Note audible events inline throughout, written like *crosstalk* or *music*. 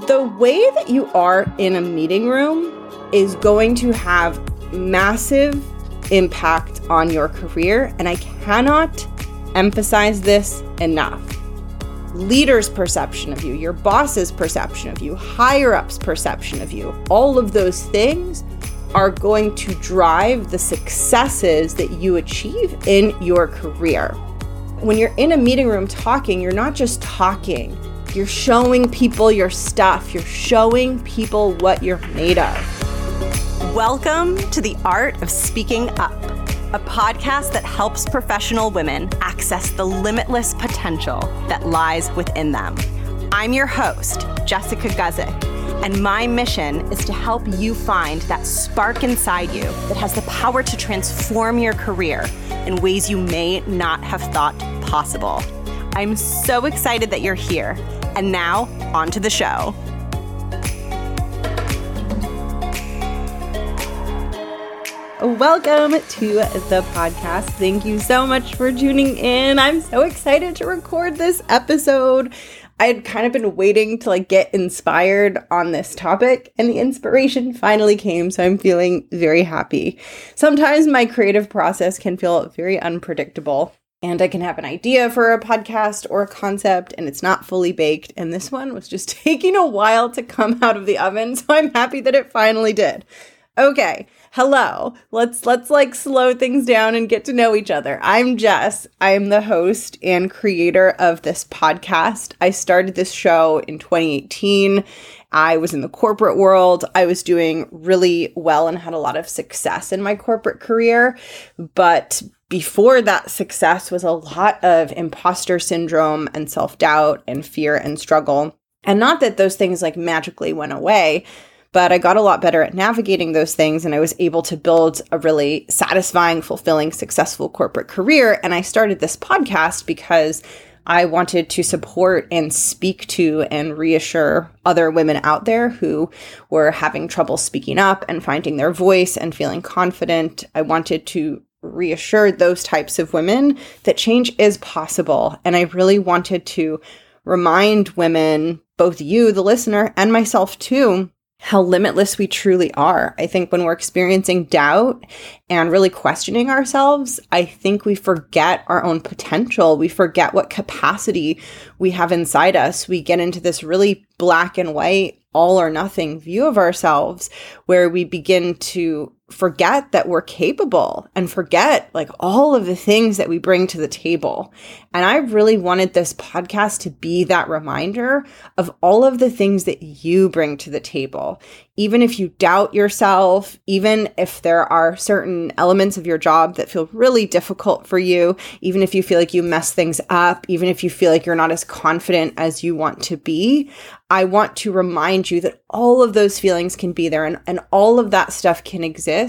The way that you are in a meeting room is going to have massive impact on your career, and I cannot emphasize this enough. Leaders' perception of you, your boss's perception of you, higher ups' perception of you, all of those things are going to drive the successes that you achieve in your career. When you're in a meeting room talking, you're not just talking, you're showing people your stuff, you're showing people what you're made of. Welcome to the Art of Speaking Up, a podcast that helps professional women access the limitless potential that lies within them. I'm your host, Jessica Guzik and my mission is to help you find that spark inside you that has the power to transform your career in ways you may not have thought possible. I'm so excited that you're here. And now, on to the show. Welcome to the podcast. Thank you so much for tuning in. I'm so excited to record this episode. I had kind of been waiting to like get inspired on this topic and the inspiration finally came, so I'm feeling very happy. Sometimes my creative process can feel very unpredictable and I can have an idea for a podcast or a concept and it's not fully baked and this one was just *laughs* taking a while to come out of the oven, so I'm happy that it finally did. Okay, hello. Let's let's like slow things down and get to know each other. I'm Jess. I'm the host and creator of this podcast. I started this show in 2018. I was in the corporate world. I was doing really well and had a lot of success in my corporate career, but before that success was a lot of imposter syndrome and self-doubt and fear and struggle. And not that those things like magically went away, but I got a lot better at navigating those things and I was able to build a really satisfying, fulfilling, successful corporate career. And I started this podcast because I wanted to support and speak to and reassure other women out there who were having trouble speaking up and finding their voice and feeling confident. I wanted to reassure those types of women that change is possible. And I really wanted to remind women, both you, the listener, and myself too, how limitless we truly are. I think when we're experiencing doubt and really questioning ourselves, I think we forget our own potential. We forget what capacity we have inside us. We get into this really black and white, all or nothing view of ourselves where we begin to forget that we're capable and forget like all of the things that we bring to the table. And I really wanted this podcast to be that reminder of all of the things that you bring to the table. Even if you doubt yourself, even if there are certain elements of your job that feel really difficult for you, even if you feel like you mess things up, even if you feel like you're not as confident as you want to be, I want to remind you that all of those feelings can be there and, and all of that stuff can exist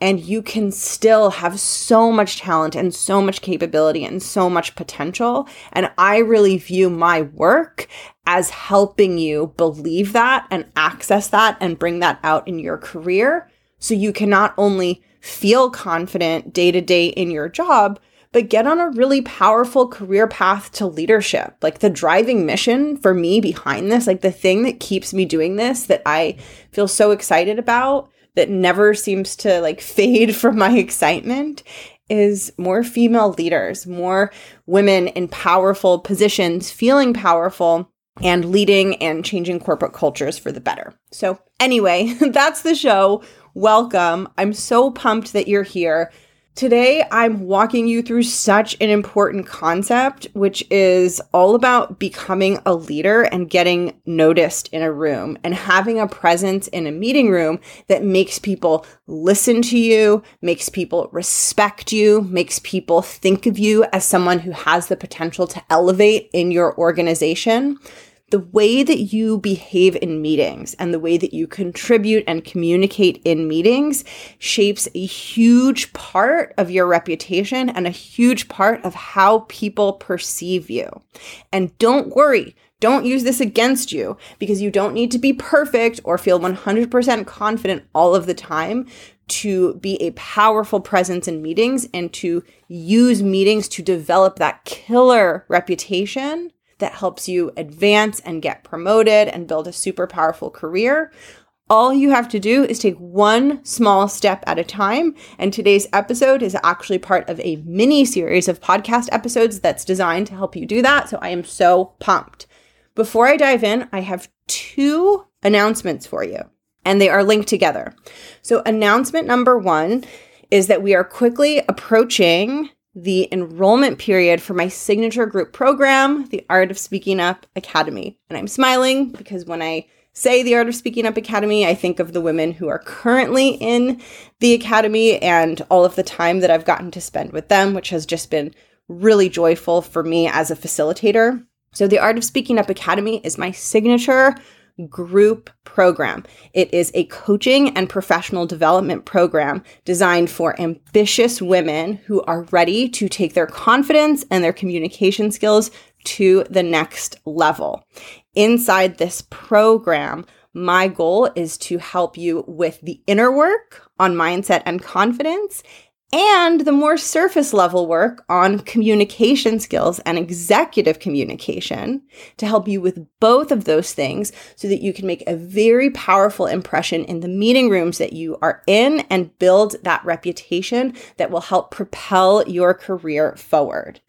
and you can still have so much talent and so much capability and so much potential. And I really view my work as helping you believe that and access that and bring that out in your career. So you can not only feel confident day to day in your job, but get on a really powerful career path to leadership. Like the driving mission for me behind this, like the thing that keeps me doing this that I feel so excited about that never seems to like *laughs* fade from my excitement is more female leaders, more women in powerful positions, feeling powerful and leading and changing corporate cultures for the better. So, anyway, *laughs* that's the show. Welcome. I'm so pumped that you're here. Today, I'm walking you through such an important concept, which is all about becoming a leader and getting noticed in a room and having a presence in a meeting room that makes people listen to you, makes people respect you, makes people think of you as someone who has the potential to elevate in your organization the way that you behave in meetings and the way that you contribute and communicate in meetings shapes a huge part of your reputation and a huge part of how people perceive you. And don't worry, don't use this against you because you don't need to be perfect or feel 100% confident all of the time to be a powerful presence in meetings and to use meetings to develop that killer reputation that helps you advance and get promoted and build a super powerful career. All you have to do is take one small step at a time. And today's episode is actually part of a mini series of podcast episodes that's designed to help you do that. So I am so pumped. Before I dive in, I have two announcements for you, and they are linked together. So, announcement number one is that we are quickly approaching the enrollment period for my signature group program, the Art of Speaking Up Academy. And I'm smiling because when I say the Art of Speaking Up Academy, I think of the women who are currently in the academy and all of the time that I've gotten to spend with them, which has just been really joyful for me as a facilitator. So, the Art of Speaking Up Academy is my signature group program. It is a coaching and professional development program designed for ambitious women who are ready to take their confidence and their communication skills to the next level. Inside this program, my goal is to help you with the inner work on mindset and confidence and the more surface level work on communication skills and executive communication to help you with both of those things so that you can make a very powerful impression in the meeting rooms that you are in and build that reputation that will help propel your career forward.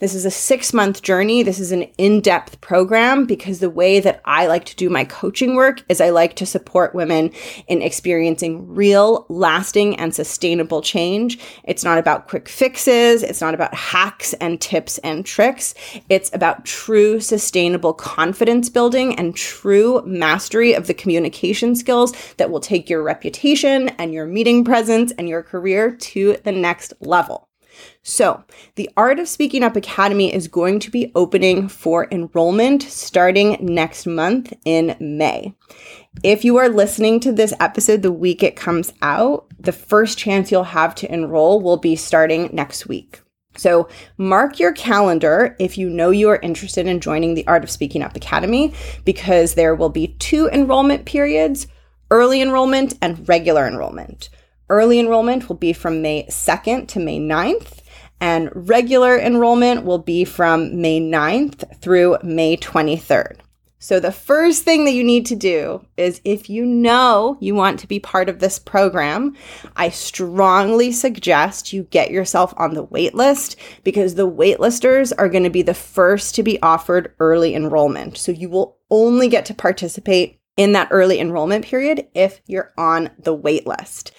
This is a six month journey. This is an in depth program because the way that I like to do my coaching work is I like to support women in experiencing real, lasting, and sustainable change. It's not about quick fixes, it's not about hacks and tips and tricks. It's about true, sustainable confidence building and true mastery of the communication skills that will take your reputation and your meeting presence and your career to the next level. So, the Art of Speaking Up Academy is going to be opening for enrollment starting next month in May. If you are listening to this episode the week it comes out, the first chance you'll have to enroll will be starting next week. So, mark your calendar if you know you are interested in joining the Art of Speaking Up Academy because there will be two enrollment periods early enrollment and regular enrollment. Early enrollment will be from May 2nd to May 9th, and regular enrollment will be from May 9th through May 23rd. So, the first thing that you need to do is if you know you want to be part of this program, I strongly suggest you get yourself on the waitlist because the waitlisters are going to be the first to be offered early enrollment. So, you will only get to participate in that early enrollment period if you're on the waitlist.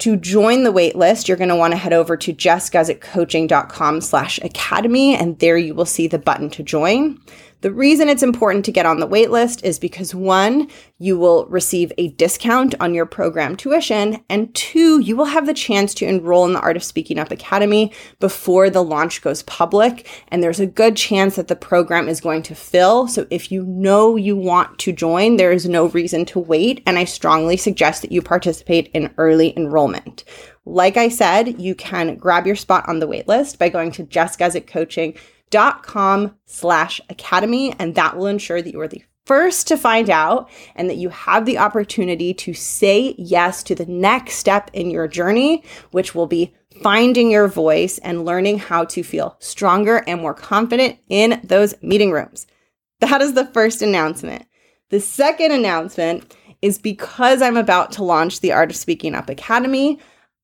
To join the waitlist, you're going to want to head over to jessguzikcoaching.com slash academy, and there you will see the button to join. The reason it's important to get on the waitlist is because one, you will receive a discount on your program tuition, and two, you will have the chance to enroll in the Art of Speaking Up Academy before the launch goes public. And there's a good chance that the program is going to fill. So if you know you want to join, there is no reason to wait. And I strongly suggest that you participate in early enrollment. Like I said, you can grab your spot on the waitlist by going to Jess Coaching dot com slash academy and that will ensure that you are the first to find out and that you have the opportunity to say yes to the next step in your journey which will be finding your voice and learning how to feel stronger and more confident in those meeting rooms. That is the first announcement. The second announcement is because i'm about to launch the art of speaking up academy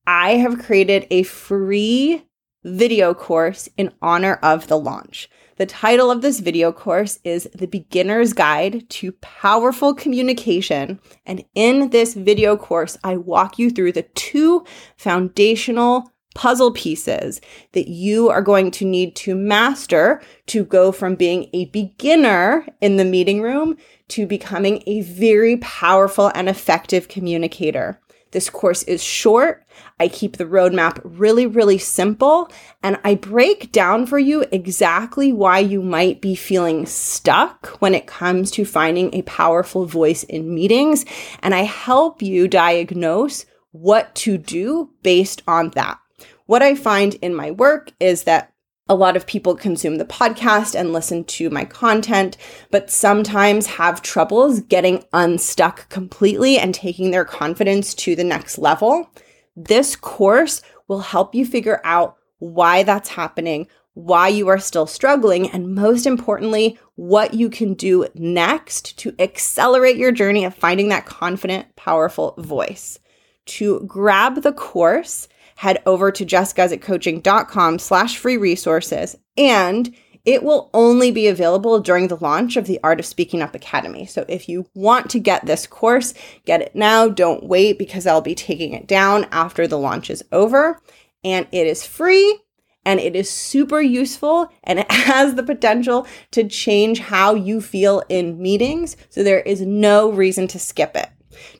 i have created a free video course in honor of the launch. The title of this video course is The Beginner's Guide to Powerful Communication. And in this video course, I walk you through the two foundational puzzle pieces that you are going to need to master to go from being a beginner in the meeting room to becoming a very powerful and effective communicator. This course is short. I keep the roadmap really, really simple. And I break down for you exactly why you might be feeling stuck when it comes to finding a powerful voice in meetings. And I help you diagnose what to do based on that. What I find in my work is that a lot of people consume the podcast and listen to my content, but sometimes have troubles getting unstuck completely and taking their confidence to the next level. This course will help you figure out why that's happening, why you are still struggling, and most importantly, what you can do next to accelerate your journey of finding that confident, powerful voice. To grab the course, head over to jessguzikcoaching.com slash free resources and it will only be available during the launch of the Art of Speaking Up Academy. So if you want to get this course, get it now. Don't wait because I'll be taking it down after the launch is over. And it is free and it is super useful and it *laughs* has the potential to change how you feel in meetings. So there is no reason to skip it.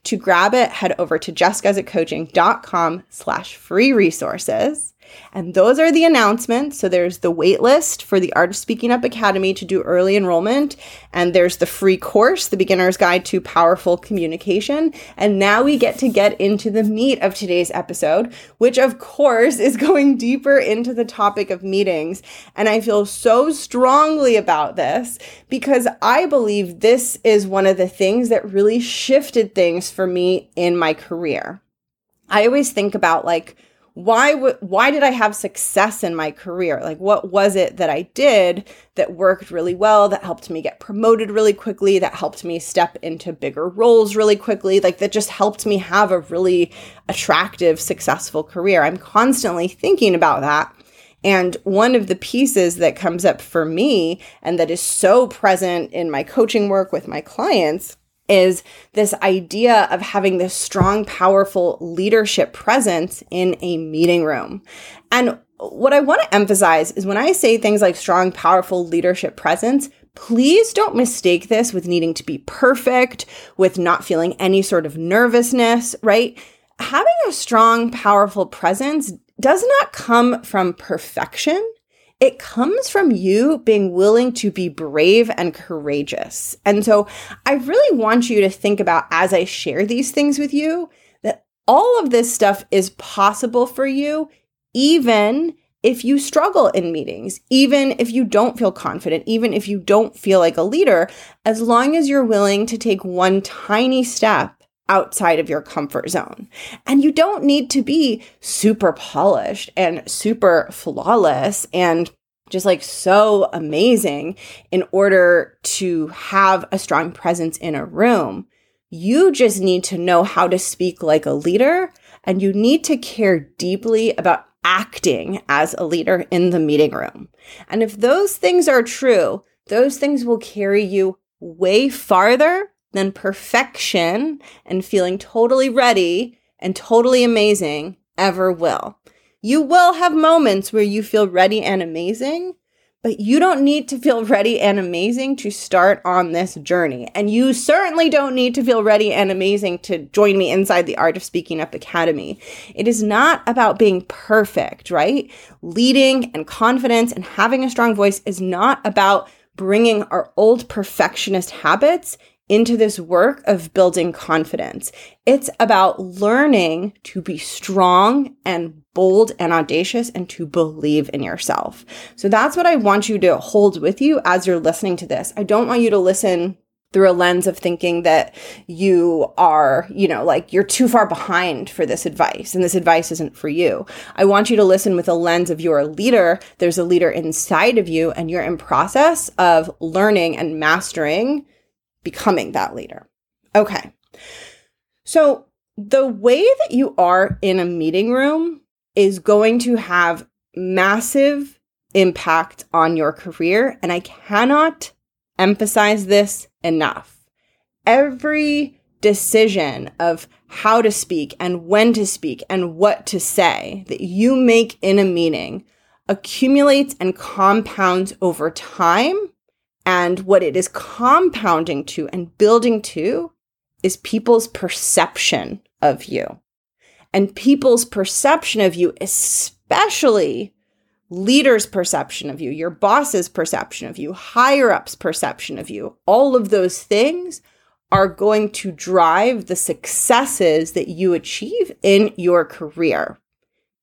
To grab it, head over to jessguzikcoaching.com slash free resources. And those are the announcements. So there's the waitlist for the Art of Speaking Up Academy to do early enrollment. And there's the free course, The Beginner's Guide to Powerful Communication. And now we get to get into the meat of today's episode, which of course is going deeper into the topic of meetings. And I feel so strongly about this because I believe this is one of the things that really shifted things for me in my career. I always think about like, why w- why did I have success in my career? Like what was it that I did that worked really well that helped me get promoted really quickly, that helped me step into bigger roles really quickly, like that just helped me have a really attractive successful career. I'm constantly thinking about that. And one of the pieces that comes up for me and that is so present in my coaching work with my clients is this idea of having this strong, powerful leadership presence in a meeting room. And what I want to emphasize is when I say things like strong, powerful leadership presence, please don't mistake this with needing to be perfect, with not feeling any sort of nervousness, right? Having a strong, powerful presence does not come from perfection it comes from you being willing to be brave and courageous. And so I really want you to think about as I share these things with you that all of this stuff is possible for you, even if you struggle in meetings, even if you don't feel confident, even if you don't feel like a leader, as long as you're willing to take one tiny step outside of your comfort zone. And you don't need to be super polished and super flawless and just like so amazing in order to have a strong presence in a room. You just need to know how to speak like a leader and you need to care deeply about acting as a leader in the meeting room. And if those things are true, those things will carry you way farther than perfection and feeling totally ready and totally amazing ever will. You will have moments where you feel ready and amazing, but you don't need to feel ready and amazing to start on this journey. And you certainly don't need to feel ready and amazing to join me inside the Art of Speaking Up Academy. It is not about being perfect, right? Leading and confidence and having a strong voice is not about bringing our old perfectionist habits into this work of building confidence. It's about learning to be strong and bold and audacious and to believe in yourself. So that's what I want you to hold with you as you're listening to this. I don't want you to listen through a lens of thinking that you are, you know, like you're too far behind for this advice and this advice isn't for you. I want you to listen with a lens of you're a leader. There's a leader inside of you and you're in process of learning and mastering becoming that leader. Okay. So the way that you are in a meeting room is going to have massive impact on your career. And I cannot emphasize this enough. Every decision of how to speak and when to speak and what to say that you make in a meeting accumulates and compounds over time and what it is compounding to and building to is people's perception of you. And people's perception of you, especially leaders' perception of you, your boss's perception of you, higher ups' perception of you, all of those things are going to drive the successes that you achieve in your career.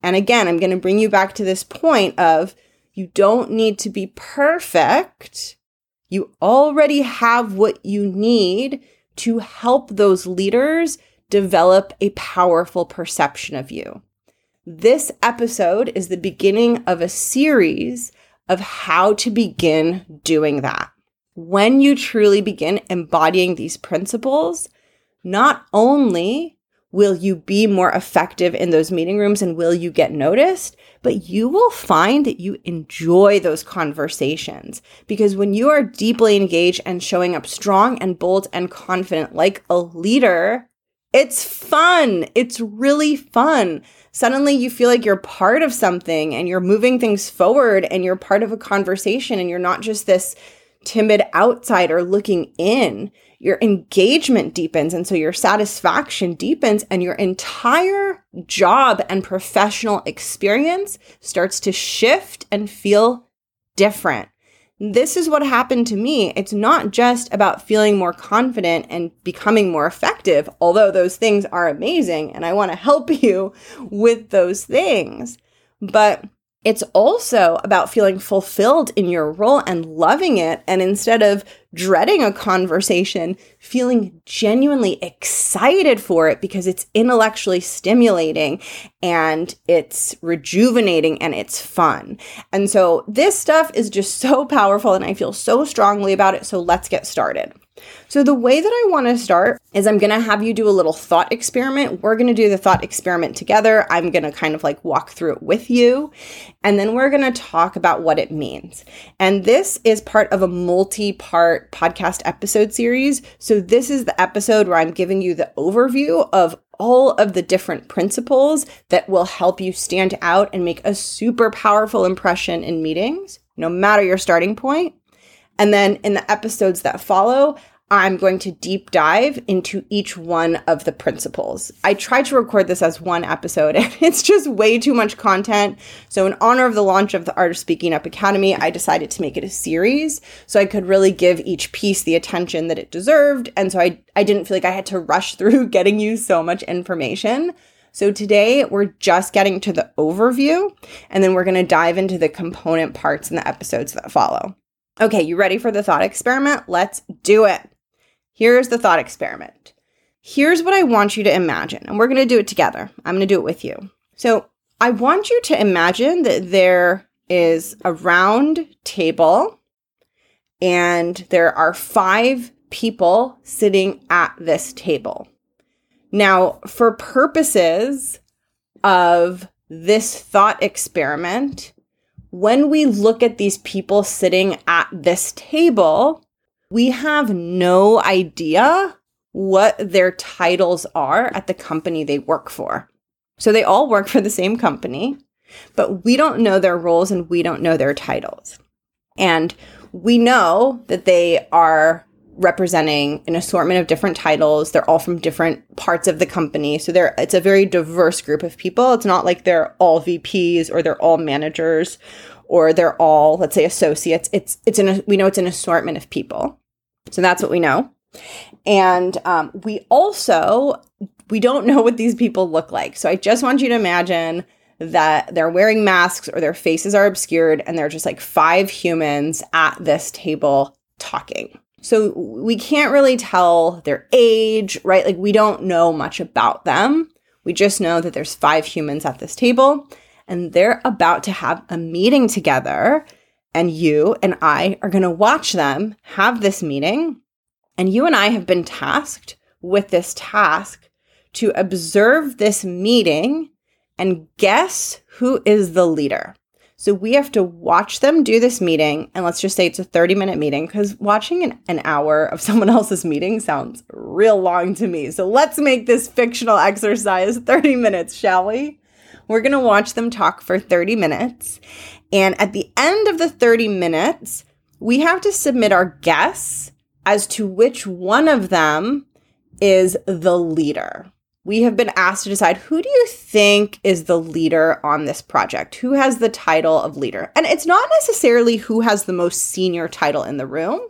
And again, I'm going to bring you back to this point of you don't need to be perfect you already have what you need to help those leaders develop a powerful perception of you. This episode is the beginning of a series of how to begin doing that. When you truly begin embodying these principles, not only will you be more effective in those meeting rooms and will you get noticed, but you will find that you enjoy those conversations because when you are deeply engaged and showing up strong and bold and confident like a leader, it's fun. It's really fun. Suddenly you feel like you're part of something and you're moving things forward and you're part of a conversation and you're not just this timid outsider looking in your engagement deepens. And so your satisfaction deepens, and your entire job and professional experience starts to shift and feel different. This is what happened to me. It's not just about feeling more confident and becoming more effective, although those things are amazing and I want to help *laughs* you with those things. But it's also about feeling fulfilled in your role and loving it. And instead of dreading a conversation, feeling genuinely excited for it because it's intellectually stimulating and it's rejuvenating and it's fun. And so this stuff is just so powerful and I feel so strongly about it. So let's get started. So, the way that I want to start is I'm going to have you do a little thought experiment. We're going to do the thought experiment together. I'm going to kind of like walk through it with you. And then we're going to talk about what it means. And this is part of a multi part podcast episode series. So, this is the episode where I'm giving you the overview of all of the different principles that will help you stand out and make a super powerful impression in meetings, no matter your starting point. And then in the episodes that follow, I'm going to deep dive into each one of the principles. I tried to record this as one episode *laughs* and it's just way too much content. So, in honor of the launch of the Art of Speaking Up Academy, I decided to make it a series so I could really give each piece the attention that it deserved. And so I, I didn't feel like I had to rush *laughs* through getting you so much information. So today we're just getting to the overview and then we're going to dive into the component parts in the episodes that follow. Okay, you ready for the thought experiment? Let's do it. Here's the thought experiment. Here's what I want you to imagine, and we're going to do it together. I'm going to do it with you. So, I want you to imagine that there is a round table and there are five people sitting at this table. Now, for purposes of this thought experiment, when we look at these people sitting at this table, we have no idea what their titles are at the company they work for. So they all work for the same company, but we don't know their roles and we don't know their titles. And we know that they are representing an assortment of different titles. They're all from different parts of the company. So they're it's a very diverse group of people. It's not like they're all VPs or they're all managers or they're all let's say associates. It's it's an we know it's an assortment of people. So that's what we know. And um, we also we don't know what these people look like. So I just want you to imagine that they're wearing masks or their faces are obscured and they're just like five humans at this table talking. So we can't really tell their age, right? Like we don't know much about them. We just know that there's five humans at this table and they're about to have a meeting together and you and I are going to watch them have this meeting. And you and I have been tasked with this task to observe this meeting and guess who is the leader. So we have to watch them do this meeting. And let's just say it's a 30 minute meeting because watching an, an hour of *laughs* someone else's meeting sounds real long to me. So let's make this fictional exercise 30 minutes, shall we? We're going to watch them talk for 30 minutes. And at the end of the 30 minutes, we have to submit our guess as to which one of them is the leader. We have been asked to decide who do you think is the leader on this project? Who has the title of leader? And it's not necessarily who has the most senior title in the room,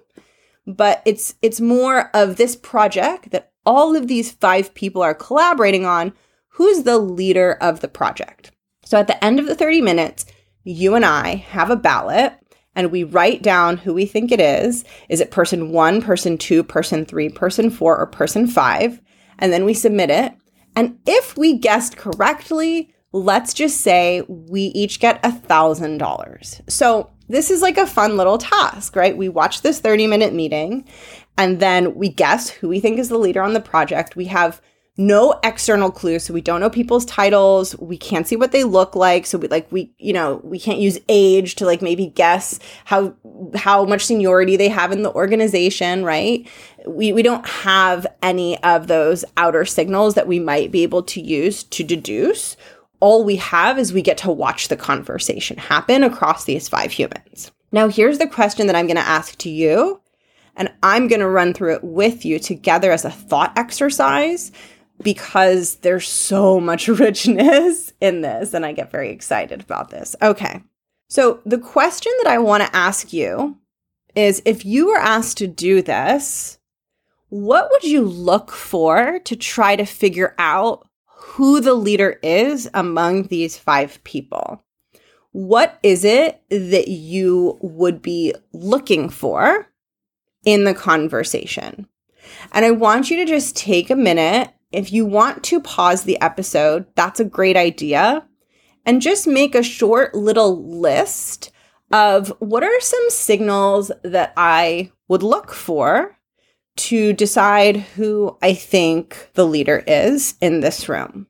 but it's it's more of this project that all of these five people are collaborating on. Who's the leader of the project? So at the end of the 30 minutes, you and I have a ballot and we write down who we think it is. Is it person one, person two, person three, person four, or person five? And then we submit it. And if we guessed correctly, let's just say we each get a thousand dollars. So this is like a fun little task, right? We watch this 30 minute meeting and then we guess who we think is the leader on the project. We have no external clues so we don't know people's titles we can't see what they look like so we like we you know we can't use age to like maybe guess how how much seniority they have in the organization right? We we don't have any of those outer signals that we might be able to use to deduce. All we have is we get to watch the conversation happen across these five humans. Now here's the question that i'm going to ask to you and I'm going to run through it with you together as a thought exercise because there's so much *laughs* richness in this, and I get very excited about this. Okay. So, the question that I want to ask you is if you were asked to do this, what would you look for to try to figure out who the leader is among these five people? What is it that you would be looking for in the conversation? And I want you to just take a minute if you want to pause the episode, that's a great idea. And just make a short little list of what are some signals that I would look for to decide who I think the leader is in this room.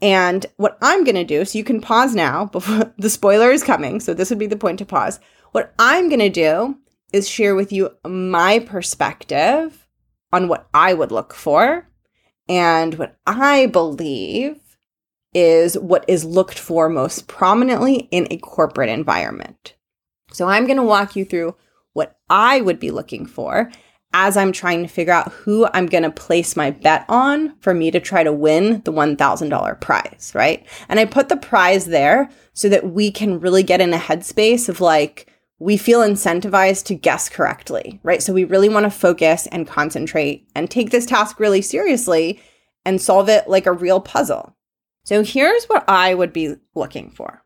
And what I'm going to do, so you can pause now *laughs* before the spoiler is coming. So this would be the point to pause. What I'm going to do is share with you my perspective on what I would look for and what I believe is what is looked for most prominently in a corporate environment. So I'm going to walk you through what I would be looking for as I'm trying to figure out who I'm going to place my bet on for me to try to win the $1,000 prize, right? And I put the prize there so that we can really get in a headspace of like, we feel incentivized to guess correctly, right? So we really want to focus and concentrate and take this task really seriously and solve it like a real puzzle. So here's what I would be looking for.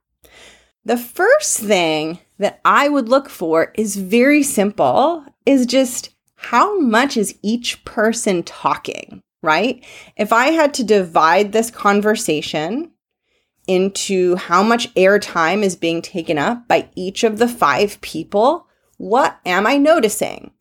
The first thing that I would look for is very simple, is just how much is each person talking, right? If I had to divide this conversation into how much airtime is being taken up by each of the five people, what am I noticing?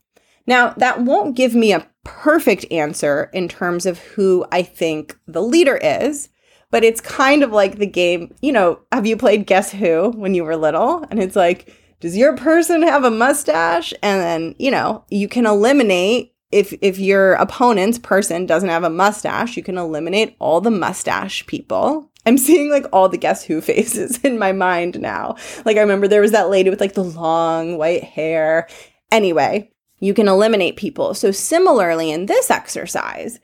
Now, that won't give me a perfect answer in terms of who I think the leader is, but it's kind of like the game, you know, have you played Guess Who when you were little? And it's like, does your person have a mustache? And then, you know, you can eliminate if if your opponent's person doesn't have a mustache, you can eliminate all the mustache people I'm seeing like all the Guess Who faces *laughs* in my mind now. Like I remember there was that lady with like the long white hair. Anyway, you can eliminate people. So similarly in this exercise,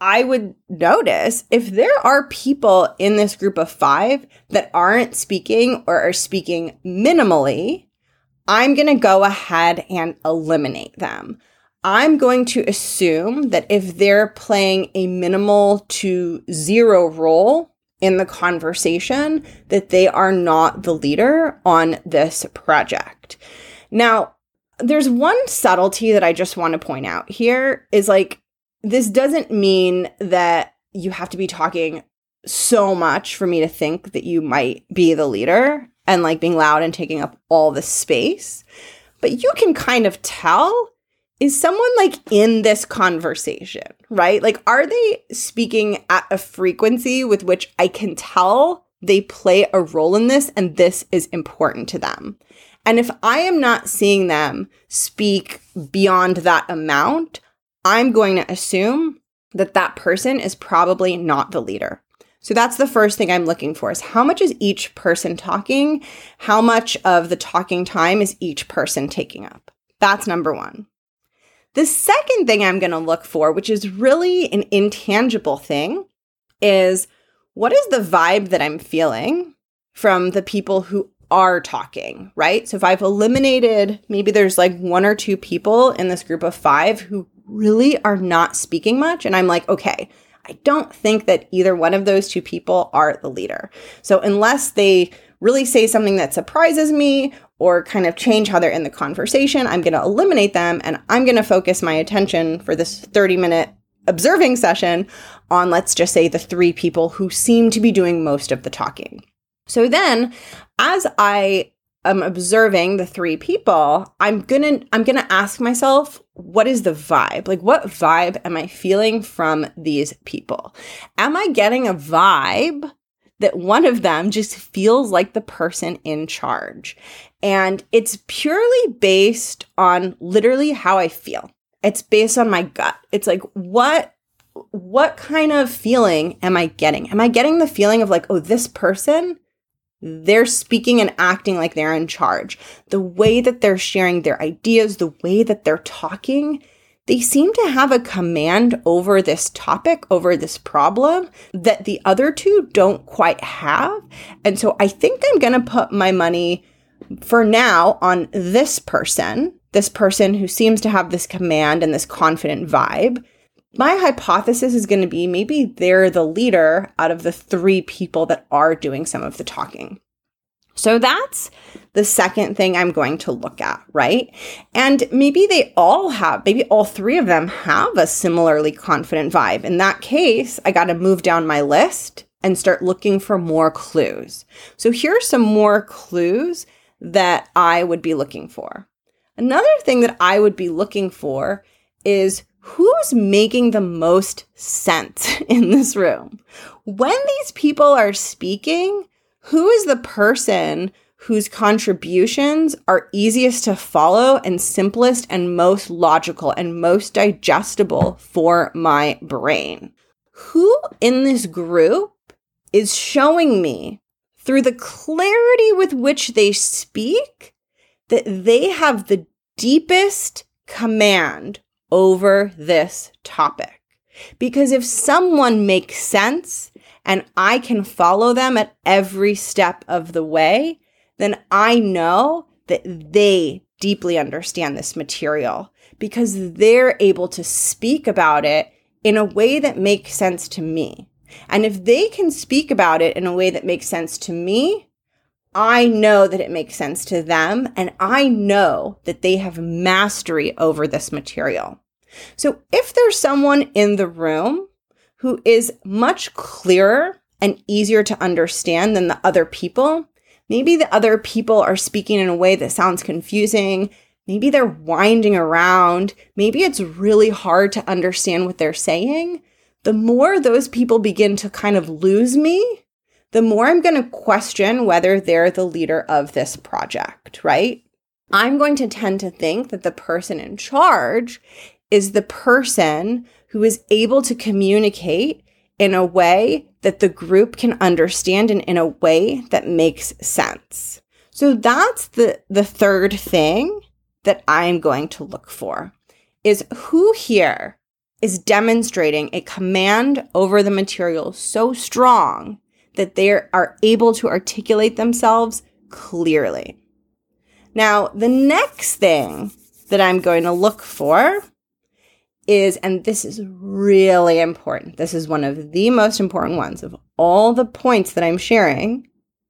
I would notice if there are people in this group of 5 that aren't speaking or are speaking minimally, I'm going to go ahead and eliminate them. I'm going to assume that if they're playing a minimal to zero role in the conversation that they are not the leader on this project. Now, there's one subtlety that I just want to point out here is like, this doesn't mean that you have to be talking so much for me to think that you might be the leader and like being loud and taking up all the space. But you can kind of tell is someone like in this conversation, right? Like, are they speaking at a frequency with which I can tell they play a role in this and this is important to them? And if I am not seeing them speak beyond that amount, I'm going to assume that that person is probably not the leader. So that's the first thing I'm looking for is how much is each person talking? How much of the talking time is each person taking up? That's number one. The second thing I'm going to look for, which is really an intangible thing, is what is the vibe that I'm feeling from the people who are talking, right? So if I've eliminated, maybe there's like one or two people in this group of five who really are not speaking much, and I'm like, okay, I don't think that either one of those two people are the leader. So unless they really say something that surprises me or kind of change how they're in the conversation. I'm going to eliminate them and I'm going to focus my attention for this 30 minute observing session on, let's just say, the three people who seem to be doing most of the talking. So then, as I am observing the three people, I'm gonna I'm gonna ask myself, what is the vibe? Like what vibe am I feeling from these people? Am I getting a vibe that one of them just feels like the person in charge? And it's purely based on literally how I feel. It's based on my gut. It's like what what kind of feeling am I getting? Am I getting the feeling of like, oh, this person, they're speaking and acting like they're in charge. The way that they're sharing their ideas, the way that they're talking, they seem to have a command over this topic, over this problem that the other two don't quite have. And so I think I'm going to put my money for now on this person, this person who seems to have this command and this confident vibe my hypothesis is going to be maybe they're the leader out of the three people that are doing some of the talking. So that's the second thing I'm going to look at, right? And maybe they all have, maybe all three of them have a similarly confident vibe. In that case, I got to move down my list and start looking for more clues. So here are some more clues that I would be looking for. Another thing that I would be looking for is who's making the most sense *laughs* in this room? When these people are speaking, who is the person whose contributions are easiest to follow and simplest and most logical and most digestible for my brain? Who in this group is showing me through the clarity with which they speak that they have the deepest command over this topic. Because if someone makes sense and I can follow them at every step of the way, then I know that they deeply understand this material because they're able to speak about it in a way that makes sense to me. And if they can speak about it in a way that makes sense to me, I know that it makes sense to them, and I know that they have mastery over this material. So if there's someone in the room who is much clearer and easier to understand than the other people, maybe the other people are speaking in a way that sounds confusing. Maybe they're winding around. Maybe it's really hard to understand what they're saying. The more those people begin to kind of lose me, the more I'm going to question whether they're the leader of this project, right? I'm going to tend to think that the person in charge is the person who is able to communicate in a way that the group can understand and in a way that makes sense. So that's the the third thing that I'm going to look for is who here is demonstrating a command over the material so strong that they are able to articulate themselves clearly. Now, the next thing that I'm going to look for is, and this is really important, this is one of the most important ones of all the points that I'm sharing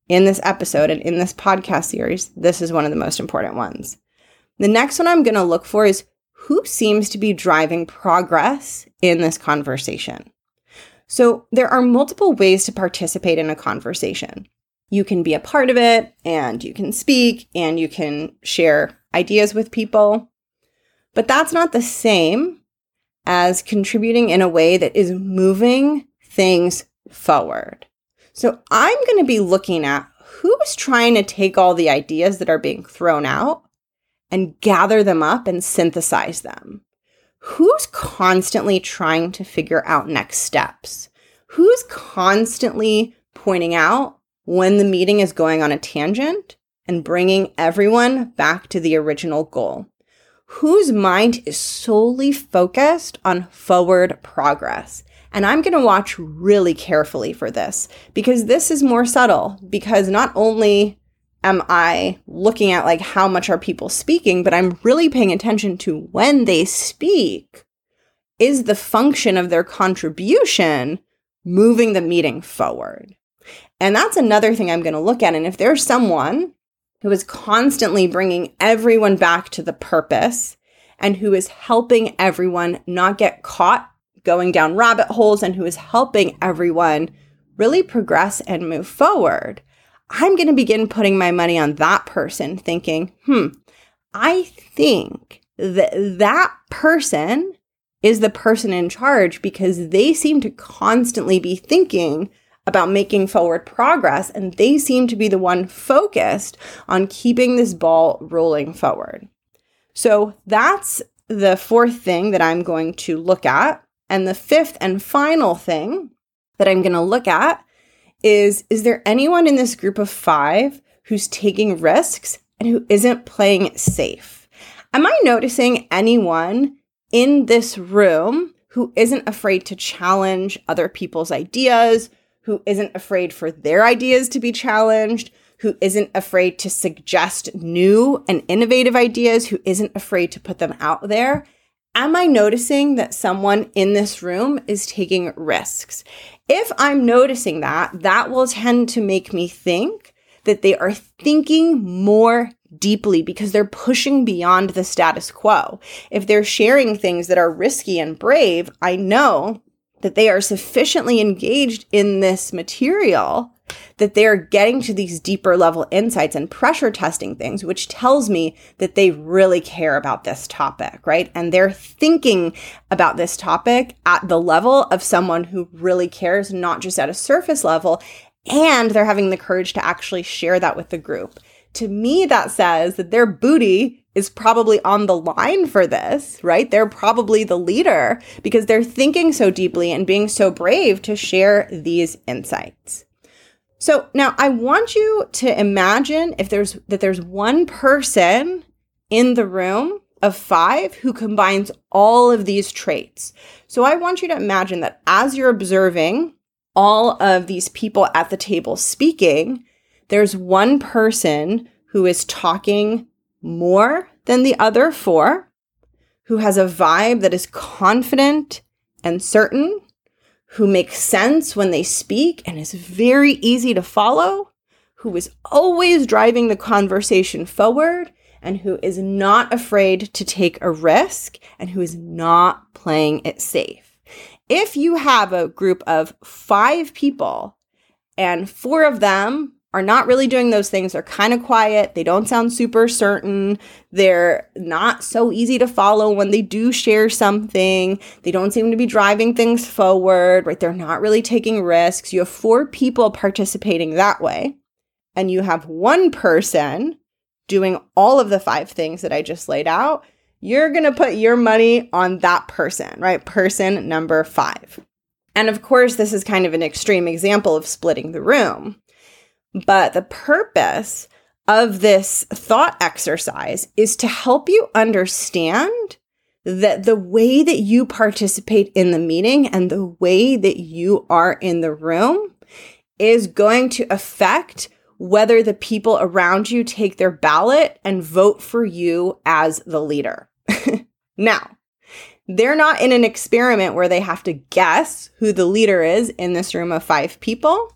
in this episode and in this podcast series. This is one of the most important ones. The next one I'm going to look for is who seems to be driving progress in this conversation. So, there are multiple ways to participate in a conversation. You can be a part of it and you can speak and you can share ideas with people. But that's not the same as contributing in a way that is moving things forward. So I'm going to be looking at who is trying to take all the ideas that are being thrown out and gather them up and synthesize them. Who's constantly trying to figure out next steps? Who's constantly pointing out when the meeting is going on a tangent and bringing everyone back to the original goal? Whose mind is solely focused on forward progress. And I'm going to watch really carefully for this because this is more subtle because not only am I looking at like how much are people speaking, but I'm really paying attention to when they speak. Is the function of their contribution moving the meeting forward? And that's another thing I'm going to look at. And if there's someone who is constantly bringing everyone back to the purpose and who is helping everyone not get caught going down rabbit holes and who is helping everyone really progress and move forward. I'm going to begin putting my money on that person, thinking, hmm, I think that that person is the person in charge because they seem to constantly be thinking about making forward progress and they seem to be the one focused on keeping this ball rolling forward. So that's the fourth thing that I'm going to look at. And the fifth and final thing that I'm going to look at is Is there anyone in this group of five who's taking risks and who isn't playing it safe? Am I noticing anyone in this room who isn't afraid to challenge other people's ideas, who isn't afraid for their ideas to be challenged, who isn't afraid to suggest new and innovative ideas, who isn't afraid to put them out there? Am I noticing that someone in this room is taking risks? If I'm noticing that, that will tend to make me think that they are thinking more deeply because they're pushing beyond the status quo. If they're sharing things that are risky and brave, I know that they are sufficiently engaged in this material that they're getting to these deeper level insights and pressure testing things, which tells me that they really care about this topic, right? And they're thinking about this topic at the level of someone who really cares, not just at a surface level. And they're having the courage to actually share that with the group. To me, that says that their booty is probably on the line for this, right? They're probably the leader because they're thinking so deeply and being so brave to share these insights. So now I want you to imagine if there's that there's one person in the room of 5 who combines all of these traits. So I want you to imagine that as you're observing all of these people at the table speaking, there's one person who is talking more than the other four, who has a vibe that is confident and certain, who makes sense when they speak and is very easy to follow, who is always driving the conversation forward, and who is not afraid to take a risk and who is not playing it safe. If you have a group of five people and four of them are not really doing those things. They're kind of quiet. They don't sound super certain. They're not so easy to follow when they do share something. They don't seem to be driving things forward, right? They're not really taking risks. You have four people participating that way, and you have one person doing all of the five things that I just laid out. You're going to put your money on that person, right? Person number five. And of course, this is kind of an extreme example of splitting the room. But the purpose of this thought exercise is to help you understand that the way that you participate in the meeting and the way that you are in the room is going to affect whether the people around you take their ballot and vote for you as the leader. *laughs* now, they're not in an experiment where they have to guess who the leader is in this room of five people.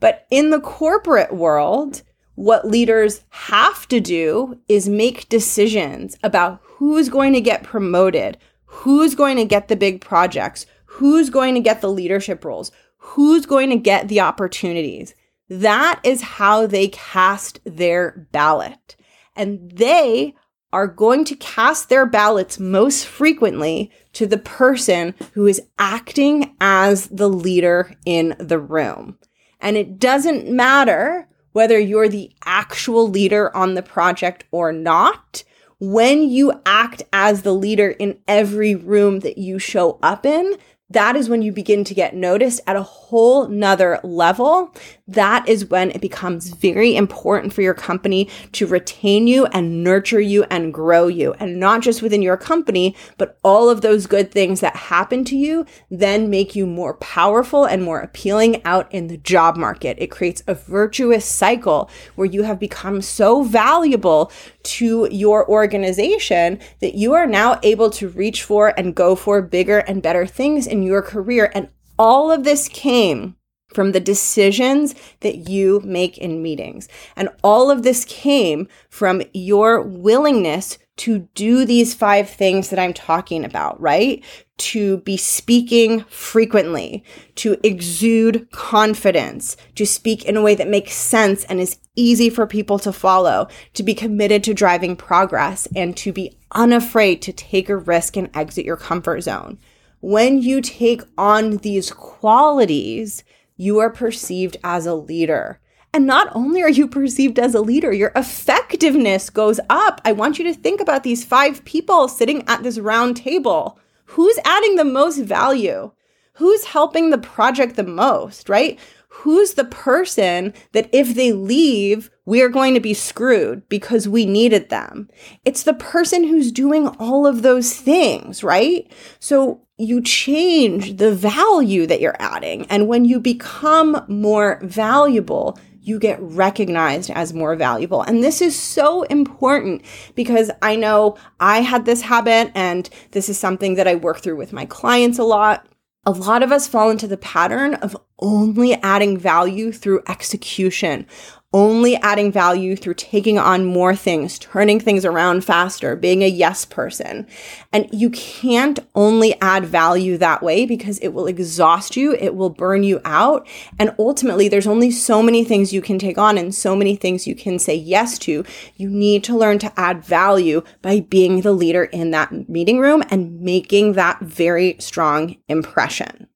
But in the corporate world, what leaders have to do is make decisions about who's going to get promoted, who's going to get the big projects, who's going to get the leadership roles, who's going to get the opportunities. That is how they cast their ballot. And they are going to cast their ballots most frequently to the person who is acting as the leader in the room. And it doesn't matter whether you're the actual leader on the project or not. When you act as the leader in every room that you show up in, that is when you begin to get noticed at a whole nother level. That is when it becomes very important for your company to retain you and nurture you and grow you. And not just within your company, but all of those good things that happen to you then make you more powerful and more appealing out in the job market. It creates a virtuous cycle where you have become so valuable to your organization that you are now able to reach for and go for bigger and better things in your career. And all of this came from the decisions that you make in meetings. And all of this came from your willingness to do these five things that I'm talking about, right? To be speaking frequently, to exude confidence, to speak in a way that makes sense and is easy for people to follow, to be committed to driving progress, and to be unafraid to take a risk and exit your comfort zone. When you take on these qualities, you are perceived as a leader. And not only are you perceived as a leader, your effectiveness goes up. I want you to think about these five people sitting at this round table. Who's adding the most value? Who's helping the project the most, right? Who's the person that if they leave, we are going to be screwed because we needed them? It's the person who's doing all of those things, right? So you change the value that you're adding. And when you become more valuable, you get recognized as more valuable. And this is so important because I know I had this habit, and this is something that I work through with my clients a lot. A lot of us fall into the pattern of only adding value through execution, only adding value through taking on more things, turning things around faster, being a yes person. And you can't only add value that way because it will exhaust you, it will burn you out. And ultimately, there's only so many things you can take on and so many things you can say yes to. You need to learn to add value by being the leader in that meeting room and making that very strong impression.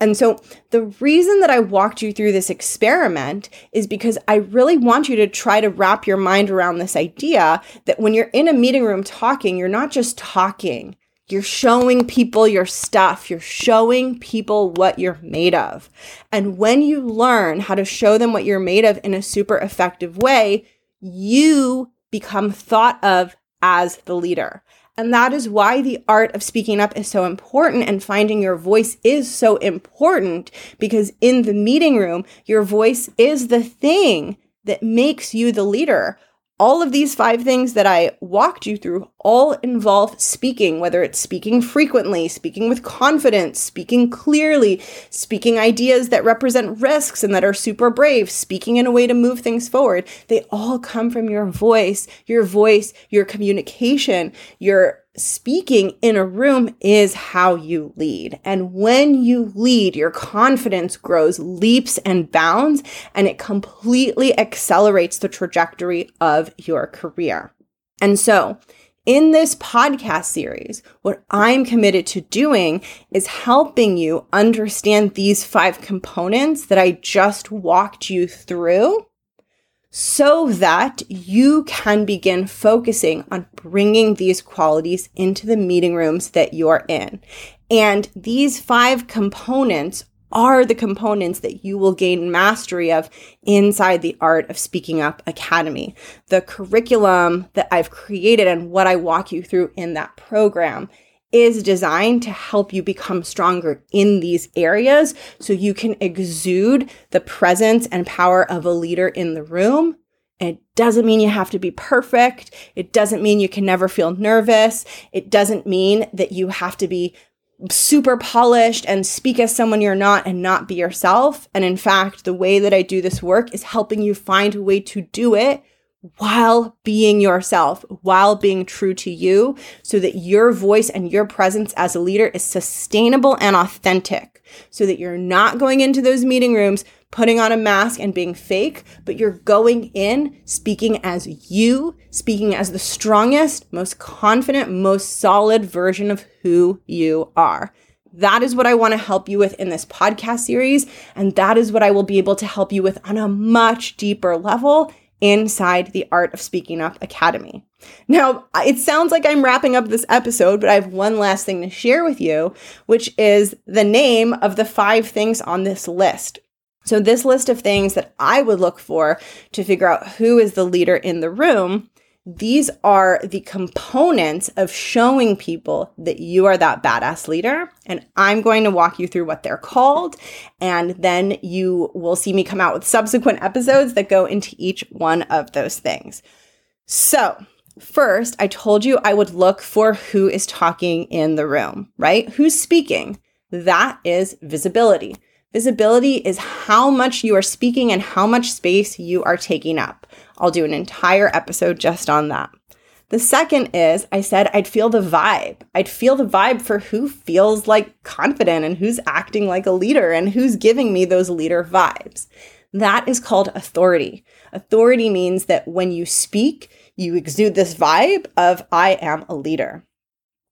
And so the reason that I walked you through this experiment is because I really want you to try to wrap your mind around this idea that when you're in a meeting room talking, you're not just talking. You're showing people your stuff. You're showing people what you're made of. And when you learn how to show them what you're made of in a super effective way, you become thought of as the leader. And that is why the art of speaking up is so important and finding your voice is so important because in the meeting room, your voice is the thing that makes you the leader. All of these five things that I walked you through all involve speaking, whether it's speaking frequently, speaking with confidence, speaking clearly, speaking ideas that represent risks and that are super brave, speaking in a way to move things forward. They all come from your voice, your voice, your communication, your speaking in a room is how you lead. And when you lead, your confidence grows leaps and bounds, and it completely accelerates the trajectory of your career. And so, in this podcast series, what I'm committed to doing is helping you understand these five components that I just walked you through so that you can begin focusing on bringing these qualities into the meeting rooms that you're in. And these five components are the components that you will gain mastery of inside the Art of Speaking Up Academy. The curriculum that I've created and what I walk you through in that program is designed to help you become stronger in these areas so you can exude the presence and power of a leader in the room. It doesn't mean you have to be perfect. It doesn't mean you can never feel nervous. It doesn't mean that you have to be super polished and speak as someone you're not and not be yourself. And in fact, the way that I do this work is helping you find a way to do it while being yourself, while being true to you, so that your voice and your presence as a leader is sustainable and authentic, so that you're not going into those meeting rooms putting on a mask and being fake, but you're going in speaking as you, speaking as the strongest, most confident, most solid version of who you are. That is what I want to help you with in this podcast series. And that is what I will be able to help you with on a much deeper level inside the Art of Speaking Up Academy. Now, it sounds like I'm wrapping up this episode, but I have one last thing to share with you, which is the name of the five things on this list. So, this list of things that I would look for to figure out who is the leader in the room these are the components of showing people that you are that badass leader. And I'm going to walk you through what they're called. And then you will see me come out with subsequent episodes that go into each one of those things. So, first, I told you I would look for who is talking in the room, right? Who's speaking? That is visibility. Visibility is how much you are speaking and how much space you are taking up. I'll do an entire episode just on that. The second is I said I'd feel the vibe. I'd feel the vibe for who feels like confident and who's acting like a leader and who's giving me those leader vibes. That is called authority. Authority means that when you speak, you exude this vibe of I am a leader.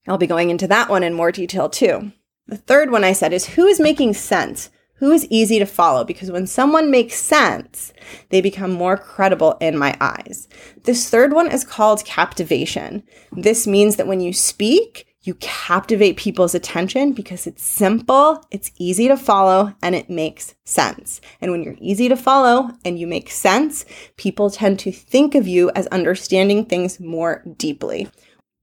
I'll be going into that one in more detail too. The third one I said is who is making sense? Who is easy to follow? Because when someone makes sense, they become more credible in my eyes. This third one is called captivation. This means that when you speak, you captivate people's attention because it's simple, it's easy to follow, and it makes sense. And when you're easy to follow and you make sense, people tend to think of you as understanding things more deeply.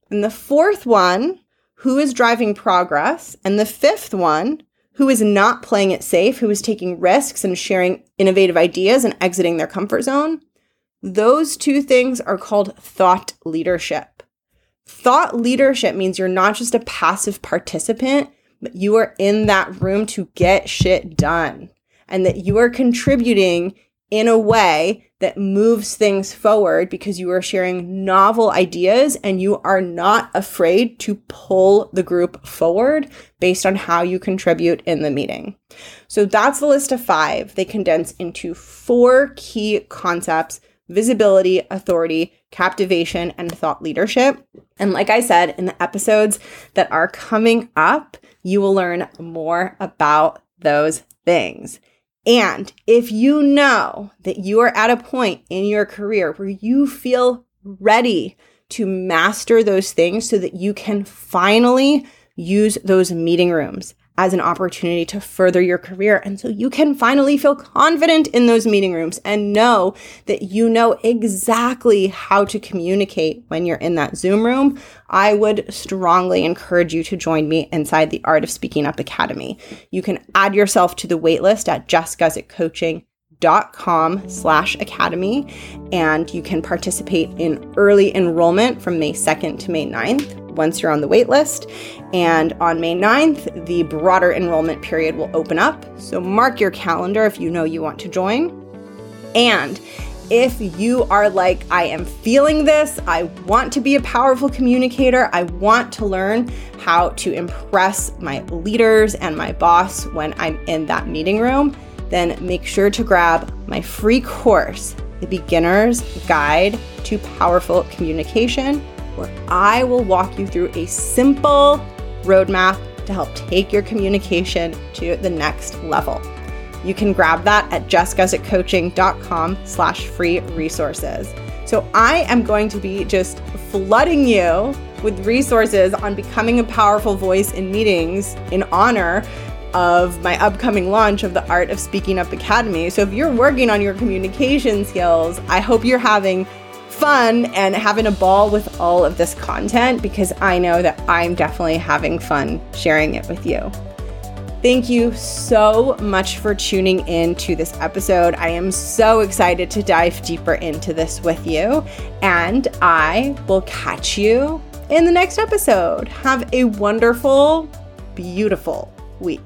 And the fourth one, who is driving progress? And the fifth one, who is not playing it safe, who is taking risks and sharing innovative ideas and exiting their comfort zone? Those two things are called thought leadership. Thought leadership means you're not just a passive participant, but you are in that room to get shit done and that you are contributing in a way that moves things forward because you are sharing novel ideas and you are not afraid to pull the group forward based on how you contribute in the meeting. So that's the list of five. They condense into four key concepts visibility, authority, captivation, and thought leadership. And like I said, in the episodes that are coming up, you will learn more about those things. And if you know that you are at a point in your career where you feel ready to master those things so that you can finally use those meeting rooms as an opportunity to further your career. And so you can finally feel confident in those meeting rooms and know that you know exactly how to communicate when you're in that Zoom room. I would strongly encourage you to join me inside the Art of Speaking Up Academy. You can add yourself to the waitlist at jessguzikcoaching.com dot com slash academy and you can participate in early enrollment from may 2nd to may 9th once you're on the wait list. And on May 9th, the broader enrollment period will open up. So mark your calendar if you know you want to join. And if you are like, I am feeling this, I want to be a powerful communicator, I want to learn how to impress my leaders and my boss when I'm in that meeting room, then make sure to grab my free course, The Beginner's Guide to Powerful Communication where I will walk you through a simple roadmap to help take your communication to the next level. You can grab that at jessguzikcoaching.com slash free resources. So I am going to be just flooding you with resources on becoming a powerful voice in meetings in honor of my upcoming launch of the Art of Speaking Up Academy. So if you're working on your communication skills, I hope you're having fun and having a ball with all of this content because I know that I'm definitely having fun sharing it with you. Thank you so much for tuning in to this episode. I am so excited to dive deeper into this with you, and I will catch you in the next episode. Have a wonderful, beautiful week.